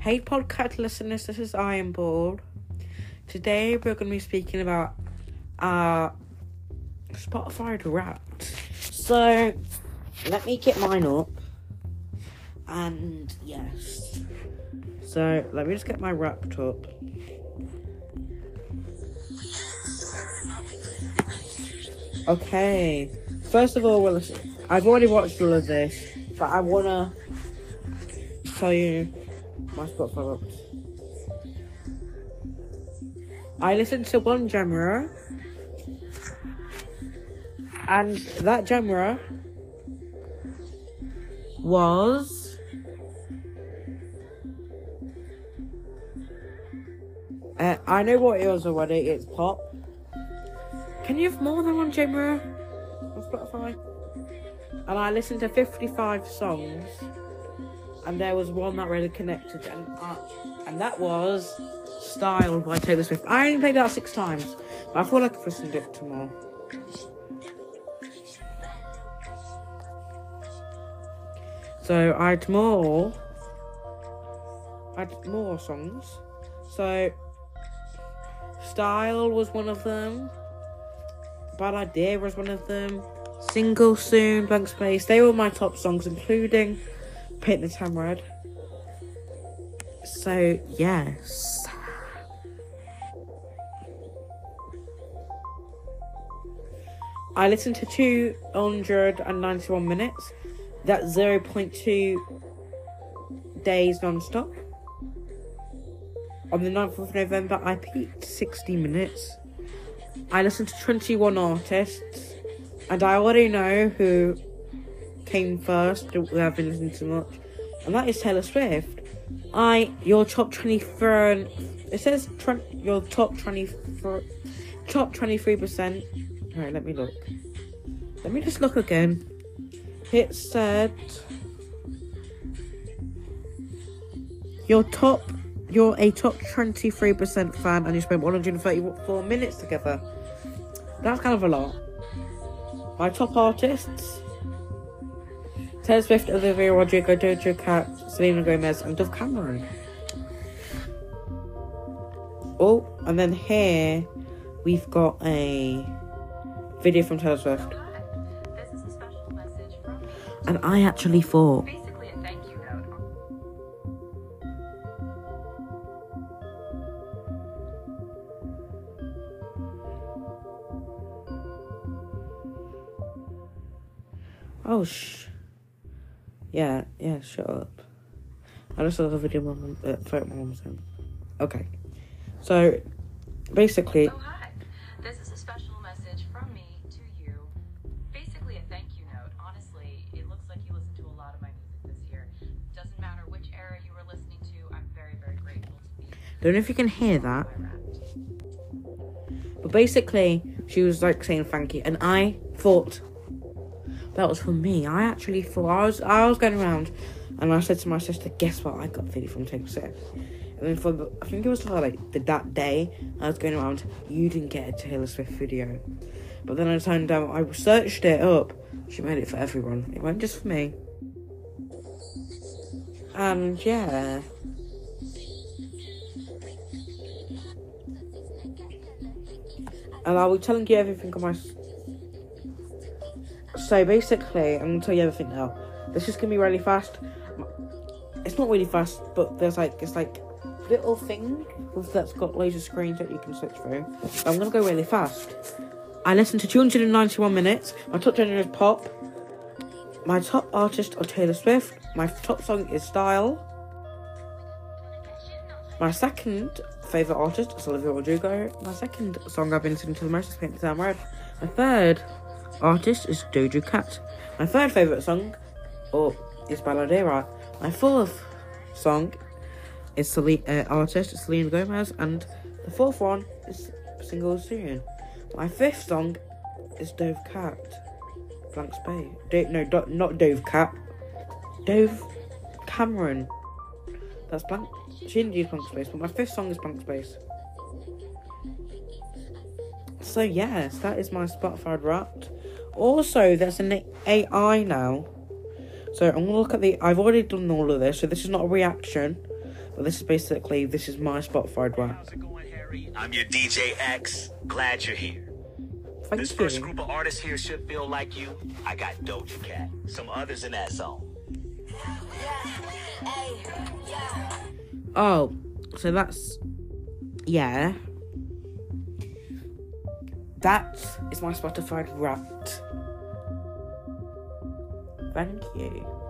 Hey, podcast listeners, this is Iron Ball. Today we're going to be speaking about uh, Spotify Wrapped. So, let me get mine up. And yes. So, let me just get my wrapped up. Okay. First of all, well, I've already watched all of this, but I want to tell you my Spotify Wrapped. I listened to one genre, and that genre was uh, I know what it was already. It's pop. Can you have more than one genre on Spotify? And I listened to fifty-five songs, and there was one that really connected, and uh, and that was "Style" by Taylor Swift. I only played that six times, but I feel like I've listened to it more. So I had more. I had more songs. So Style was one of them. Bad Idea was one of them. Single Soon, Blank Space. They were my top songs, including Paint the Town Red. So yes. I listened to 291 minutes. That's 0.2 days non-stop. On the 9th of November, I peaked 60 minutes. I listened to 21 artists, and I already know who came first, who I've been listening to much, and that is Taylor Swift. I, your top 23, it says tw- your top 24, top 23%. Alright, let me look. Let me just look again. It said your top you're a top 23% fan and you spent 134 minutes together. That's kind of a lot. My top artists Taylor Swift, Olivia Rodrigo, Doja Cat, Selena Gomez, and Dove Cameron. Oh, and then here we've got a video from Taylor Swift. This is a special message from me. And I actually thought Basically, a thank you note. Oh, shh. Yeah, yeah, shut up. I just saw the video mum, uh, my mum sent. Okay. So, basically, Oh, hi. This is a special message from me to you. Basically, a thank you note. Honestly, it looks like you listened to a lot of my music this year. Doesn't matter which era you were listening to, I'm very, very grateful to be don't know if you can hear that, but basically, she was like saying thank you, and I thought that was for me. I actually thought I was I was going around, and I said to my sister, "Guess what? I got video from Taylor Swift." And then for I think it was like the, that day I was going around, you didn't get a Taylor Swift video, but then I turned out I searched it up. She made it for everyone. It wasn't just for me. And yeah. And I'll be telling you everything on my. So basically, I'm gonna tell you everything now. This is gonna be really fast. It's not really fast, but there's like it's like little thing that's got loads of screens that you can switch through. So I'm gonna go really fast. I listened to 291 minutes. My top genre is pop. My top artist are Taylor Swift. My top song is Style. My second favourite artist is Olivia Rodrigo. My second song I've been listening to the most is Paint the Town Red. My third artist is Doja Cat. My third favourite song oh, is Balladera. My fourth song is Sele- uh, artist is Selena Gomez. And the fourth one is Single Soon. My fifth song is Dove Cat. Blank Space. Do- no, do- not Dove Cat. Dove Cameron. That's blank. She didn't use blank space, but my fifth song is blank space. So yes, that is my Spotify Wrapped. Also, there's an AI now. So I'm gonna look at the. I've already done all of this, so this is not a reaction. But this is basically this is my Spotify rap. How's it going, Harry? I'm your DJ X. Glad you're here. Thank This first group of artists here should feel like you. I got Doja Cat, some others in that zone. Oh, so that's yeah. That is my Spotify wrapped. Thank you.